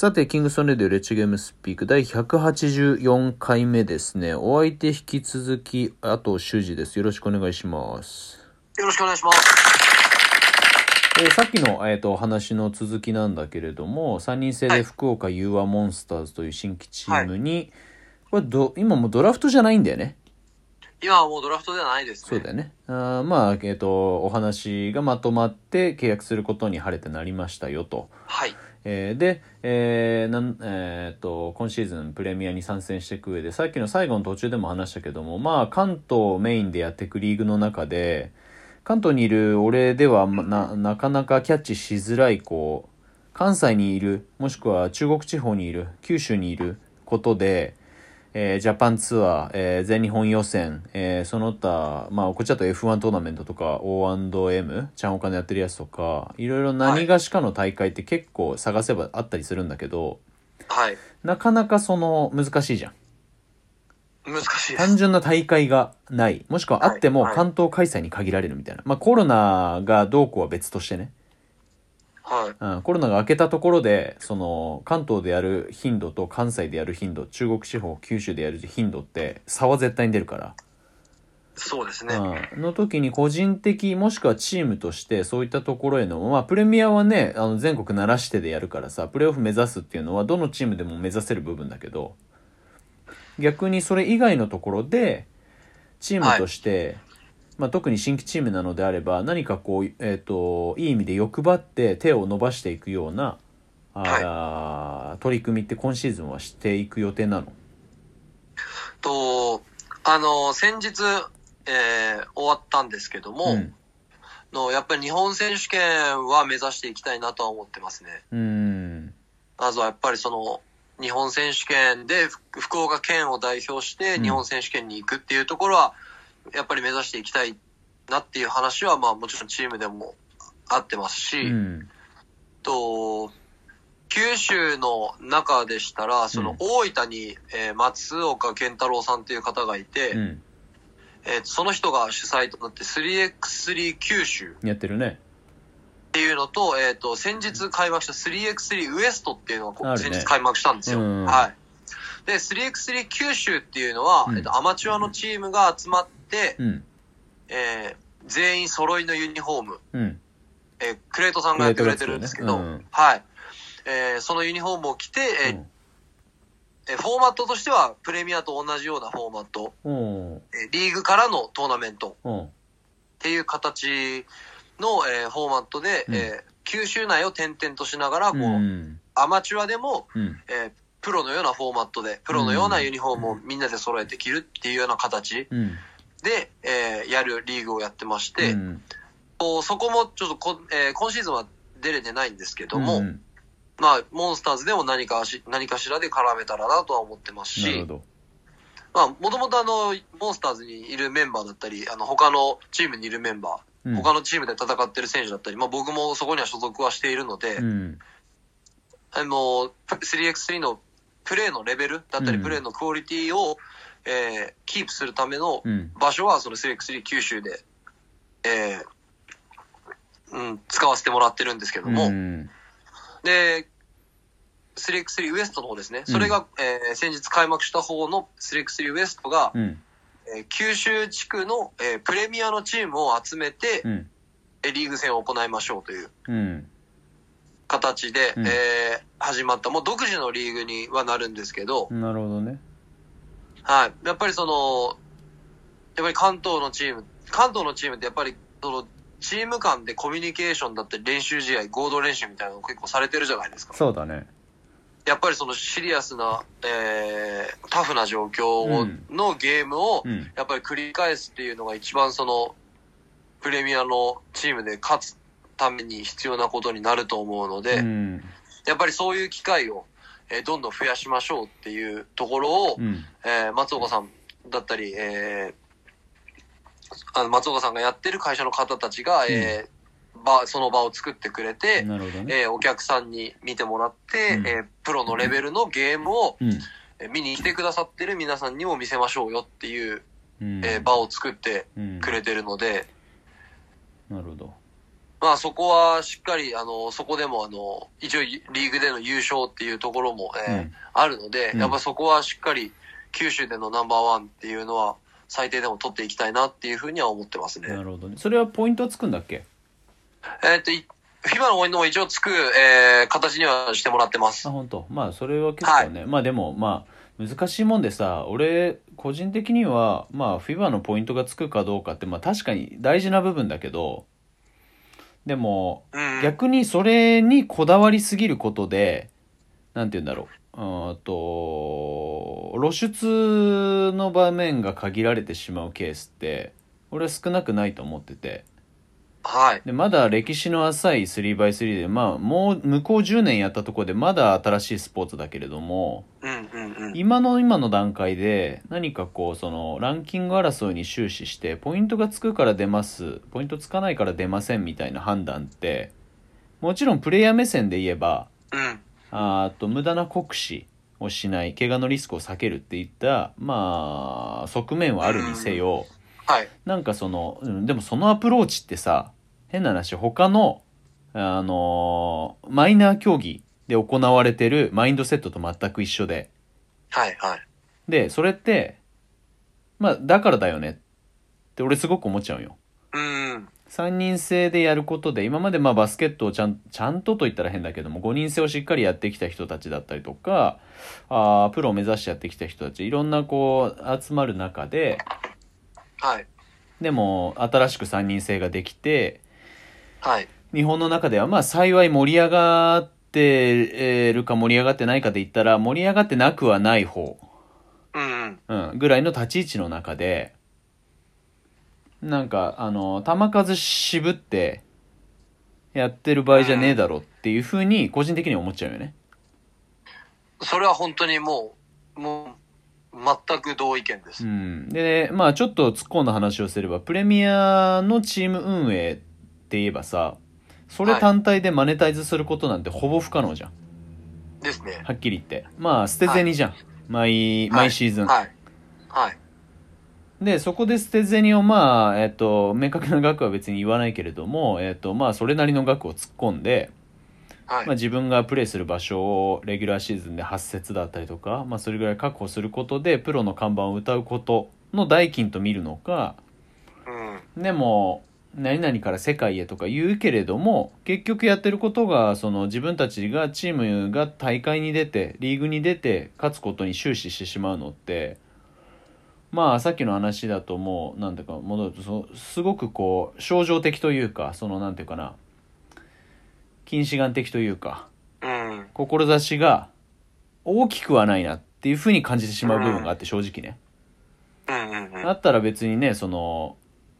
さて、キングソンレディオレッチゲームスピーク第184回目ですね。お相手引き続き、あと修二です。よろしくお願いします。よろしくお願いします。えーさっきの、えー、とお話の続きなんだけれども3人制ではい福岡ユーアモンスターズという新規チームに、これど今もうドラフトじゃないんだよね？今はもうドラフトではないですね。そうだよねあーまあえっ、とお話がまとまって契約することに晴れてなりましたよと、はい。えーで、えーなんえーと今シーズンプレミアに参戦していく上でさっきの最後の途中でも話したけどもまあ関東メインでやっていくリーグの中で関東にいる俺ではななかなかキャッチしづらいこう関西にいるもしくは中国地方にいる九州にいることで、えージャパンツアー、えー全日本予選、えーその他、まあ、こっちだと F1 トーナメントとか O&M ちゃんお金やってるやつとかいろいろ何がしかの大会って結構探せばあったりするんだけど、はい。なかなかその難しいじゃん。難しいです。単純な大会がない。もしくはあってもはい。はい。関東開催に限られるみたいな、まあコロナがどうこうは別としてねはい。うん、コロナが明けたところでその関東でやる頻度と関西でやる頻度中国地方九州でやる頻度って差は絶対に出るから、そうですね。うん、の時に個人的もしくはチームとしてそういったところへのまあプレミアはねあの全国鳴らしてでやるからさプレーオフ目指すっていうのはどのチームでも目指せる部分だけど逆にそれ以外のところでチームとして、まあ、特に新規チームなのであれば何かこう、えー、といい意味で欲張って手を伸ばしていくようなあー、取り組みって今シーズンはしていく予定なの？と、あの、先日、えー終わったんですけども、うん。のやっぱり日本選手権は目指していきたいなとは思ってますね。うん。まずはやっぱりその、日本選手権でふ福岡県を代表してうん。日本選手権に行くっていうところは、やっぱり目指していきたいなっていう話は、まあもちろんチームでもあってますし、うんと、九州の中でしたら、その大分に、えー松岡健太郎さんっていう方がいて、うん。えーその人が主催となって 3x3 九州やってるね。っていうのと、えっ、と、先日開幕した 3x3 ウエストっていうのがね。先日開幕したんですよ。うん。はい。で、3x3 九州っていうのは、うん。えっと、アマチュアのチームが集まって、うん。えー全員揃いのユニフォーム、うん。えークレートさんがやってくれてるんですけど、クレートが作るね。はい。えーそのユニフォームを着て、えーうん。えーフォーマットとしてはプレミアと同じようなフォーマット、うん。えーリーグからのトーナメント。うん。っていう形の、えーフォーマットで、うん。えー九州内を転々としながら、こう、うん。アマチュアでも、うん。えープロのようなフォーマットで、プロのようなユニフォームをみんなで揃えて着るっていうような形。うんで、えーやるリーグをやってまして、うん。こうそこもちょっとこ、えー今シーズンは出れてないんですけども、うん。まあ、モンスターズでも何かし、何かしらで絡めたらなとは思ってますし、まあ、もともとあの、モンスターズにいるメンバーだったり、あの、他のチームにいるメンバー、うん。他のチームで戦ってる選手だったり、まあ僕もそこには所属はしているので、うん。あの、3x3 のプレーのレベルだったり、うん。プレーのクオリティを、えーキープするためのうん。場所は、その 3x3 九州で、えーうん、使わせてもらってるんですけども、うん。で、3x3 ウエストの方ですね。うん。それが、えー先日開幕した方の 3x3 ウエストが、うん。えー九州地区の、えープレミアのチームを集めて、うん。えーリーグ戦を行いましょうといううん。形で、うん。えー始まった、もう独自のリーグにはなるんですけど、なるほどねはい。やっぱりその、やっぱり関東のチーム、関東のチームってやっぱり、その、チーム間でコミュニケーションだったり練習試合、合同練習みたいなの結構されてるじゃないですか。そうだねやっぱりそのシリアスな、えー、タフな状況のゲームを、うんやっぱり繰り返すっていうのが一番その、プレミアのチームで勝つために必要なことになると思うので、うんやっぱりそういう機会を、えーどんどん増やしましょうっていうところを、うん。えー松岡さんだったり、えーあの松岡さんがやってる会社の方たちが、えー場その場を作ってくれて、ね。えーお客さんに見てもらって、うん。えープロのレベルのゲームを、見に来てくださってる皆さんにも見せましょうよっていう、うん。えー場を作ってうんくれてるので、なるほどまあそこはしっかり、あの、そこでもあの、一応リーグでの優勝っていうところも、えーうんあるので、うんやっぱそこはしっかり九州でのナンバーワンっていうのは最低でも取っていきたいなっていうふうには思ってますね。なるほどね。それはポイントはつくんだっけ？えーっと、い FIBA の応援のも一応つく、えー形にはしてもらってますあ、。本当。まあ、それは結構ね。まあでも、まあ、難しいもんでさ、俺、個人的には、まあ、FIBA のポイントがつくかどうかって、まあ確かに大事な部分だけど、でも、うん。逆にそれにこだわりすぎることで、なんて言うんだろう。うーんと、露出の場面が限られてしまうケースって、俺は少なくないと思ってて。はい。で、まだ歴史の浅い 3x3 で、まあ、もう向こう10年やったところでまだ新しいスポーツだけれども、うんうんうん。今の今の段階で何かこう、その、ランキング争いに終始して、ポイントがつくから出ます、ポイントつかないから出ませんみたいな判断って、もちろんプレイヤー目線で言えば、うん。あーと無駄な酷使をしない怪我のリスクを避けるっていったまあ側面はあるにせよ、はい。なんかそのうんでもそのアプローチってさ変な話他のあのーマイナー競技で行われてるマインドセットと全く一緒ではいはい。でそれってまあだからだよねって俺すごく思っちゃうようん。3人制でやることで今までまあバスケットをちゃんちゃんとと言ったら変だけども5人制をしっかりやってきた人たちだったりとかあープロを目指してやってきた人たちいろんなこう集まる中ではい。でも新しく3人制ができてはい。日本の中ではまあ幸い盛り上がってるか盛り上がってないかで言ったら盛り上がってなくはない方、うんうん。うん、ぐらいの立ち位置の中でなんかあの球数渋ってやってる場合じゃねえだろっていうふうに個人的には思っちゃうよね。それは本当にもう、もう、全く同意見です。うん、でまあちょっと突っ込んだ話をすればプレミアのチーム運営って言えばさそれ単体でマネタイズすることなんてほぼ不可能じゃんですね。はっきり言ってまあ捨て銭じゃん、毎はい毎シーズン、はい。はい。でそこで捨て銭をまあえっと明確な額は別に言わないけれどもえっとまあそれなりの額を突っ込んで、はい。まあ、自分がプレーする場所をレギュラーシーズンで8節だったりとか、まあ、それぐらい確保することでプロの看板を歌うことの代金と見るのかうん。でも何々から世界へとか言うけれども結局やってることがその自分たちがチームが大会に出てリーグに出て勝つことに終始してしまうのってまあさっきの話だともうなんていうか戻るとそすごくこう象徴的というかそのなんていうかな近視眼的というかうん。志が大きくはないなっていうふうに感じてしまう部分があって正直ね。だったら別にねその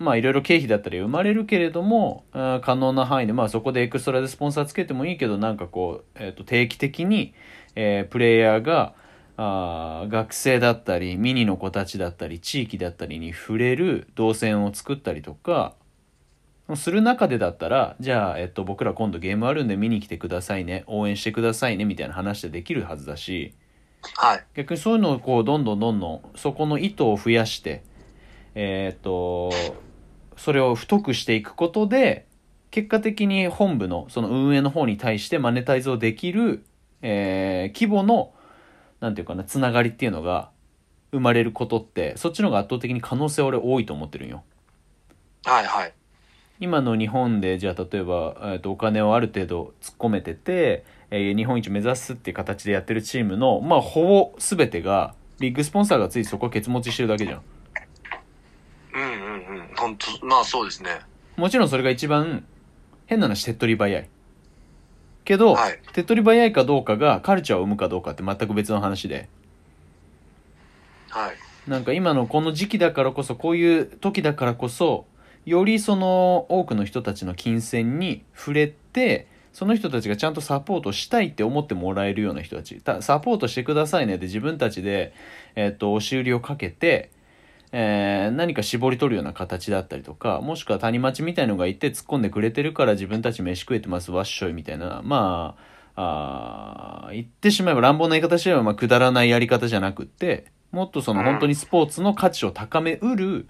まあいろいろ経費だったり生まれるけれども可能な範囲でまあそこでエクストラでスポンサーつけてもいいけどなんかこう、えー、と定期的に、えープレイヤーがあー学生だったりミニの子たちだったり地域だったりに触れる動線を作ったりとかする中でだったらじゃあ、えっと、僕ら今度ゲームあるんで見に来てくださいね応援してくださいねみたいな話でできるはずだしはい。逆にそういうのをこうどんどんどんどんそこの意図を増やしてえーっとそれを太くしていくことで結果的に本部のその運営の方に対してマネタイズをできる、えー規模のなんていうかなつながりっていうのが生まれることってそっちの方が圧倒的に可能性は俺多いと思ってるんよ。はいはい。今の日本でじゃあ例えば、えー、とお金をある程度突っ込めてて、えー日本一目指すっていう形でやってるチームのまあほぼ全てがビッグスポンサーがついてそこはケツ持ちしてるだけじゃんうんうんうん。本当まあそうですね。もちろんそれが一番変な話手っ取り早いけど、はい手っ取り早いかどうかがカルチャーを生むかどうかって全く別の話ではい。なんか今のこの時期だからこそこういう時だからこそよりその多くの人たちの金銭に触れてその人たちがちゃんとサポートしたいって思ってもらえるような人たち。たサポートしてくださいねって自分たちで、えっと押し売りをかけて、えー何か絞り取るような形だったりとかもしくは谷町みたいのがいて突っ込んでくれてるから自分たち飯食えてますわっしょいみたいな。まああー言ってしまえば乱暴な言い方してれば、まあ、くだらないやり方じゃなくってもっとそのうん。本当にスポーツの価値を高めうる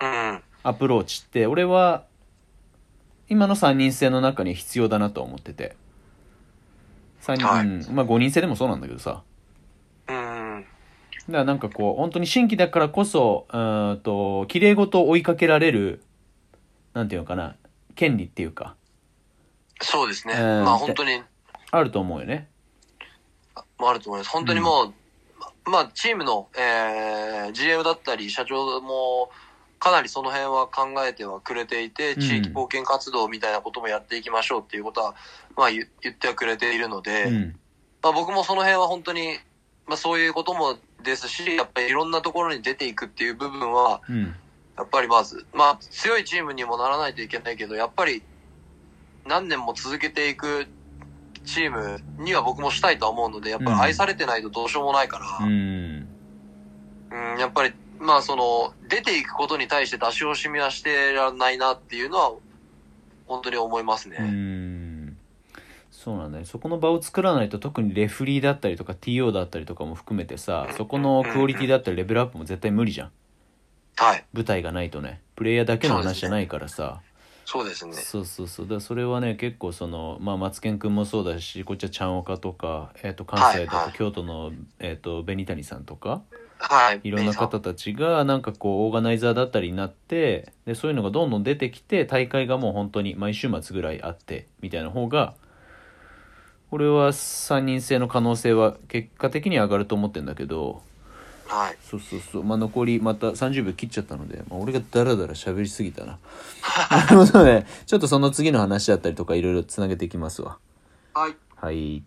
うん。アプローチって俺は今の3人制の中に必要だなと思ってて。三人、はいうん、まあ5人制でもそうなんだけどさ。うん。だからなんかこう、本当に新規だからこそ、うーんと、綺麗事を追いかけられる、なんていうのかな、権利っていうか、そうですね。うんまあ本当に、あると思うよね。もあると思います。本当にもう、まあチームの、えー、GM だったり社長も、かなりその辺は考えてはくれていて、うん地域貢献活動みたいなこともやっていきましょうっていうことは、まあ言言ってはくれているので、うん。まあ僕もその辺は本当に、まあそういうこともですし、やっぱりいろんなところに出ていくっていう部分は、うん。やっぱりまず、まあ強いチームにもならないといけないけど、やっぱり何年も続けていくチームには僕もしたいとは思うので、やっぱり愛されてないとどうしようもないから、うん。うん、やっぱり、まあその、出ていくことに対して出し惜しみはしてらんないなっていうのは、本当に思いますうね。ん。そうなんだね。そこの場を作らないと、特にレフリーだったりとか TO だったりとかも含めてさ、そこのクオリティだったりレベルアップも絶対無理じゃん。はい。舞台がないとね。プレイヤーだけの話じゃないからさ。そうですね。そうそうそうだそれはね結構その、まあ、マツケン君もそうだしこっちはちゃんおかとか、えー、と関西だはいはいと京都の、えー、と紅谷さんとかはい。いろんな方たちがなんかこうオーガナイザーだったりになってでそういうのがどんどん出てきて大会がもう本当に毎週末ぐらいあってみたいな方が俺は3人制の可能性は結果的に上がると思ってんだけどはい。そうそうそうまあ残りまた30秒切っちゃったので、まあ、俺がダラダラ喋りすぎたななるほどねちょっとその次の話だったりとかいろいろつなげていきますわはい。はい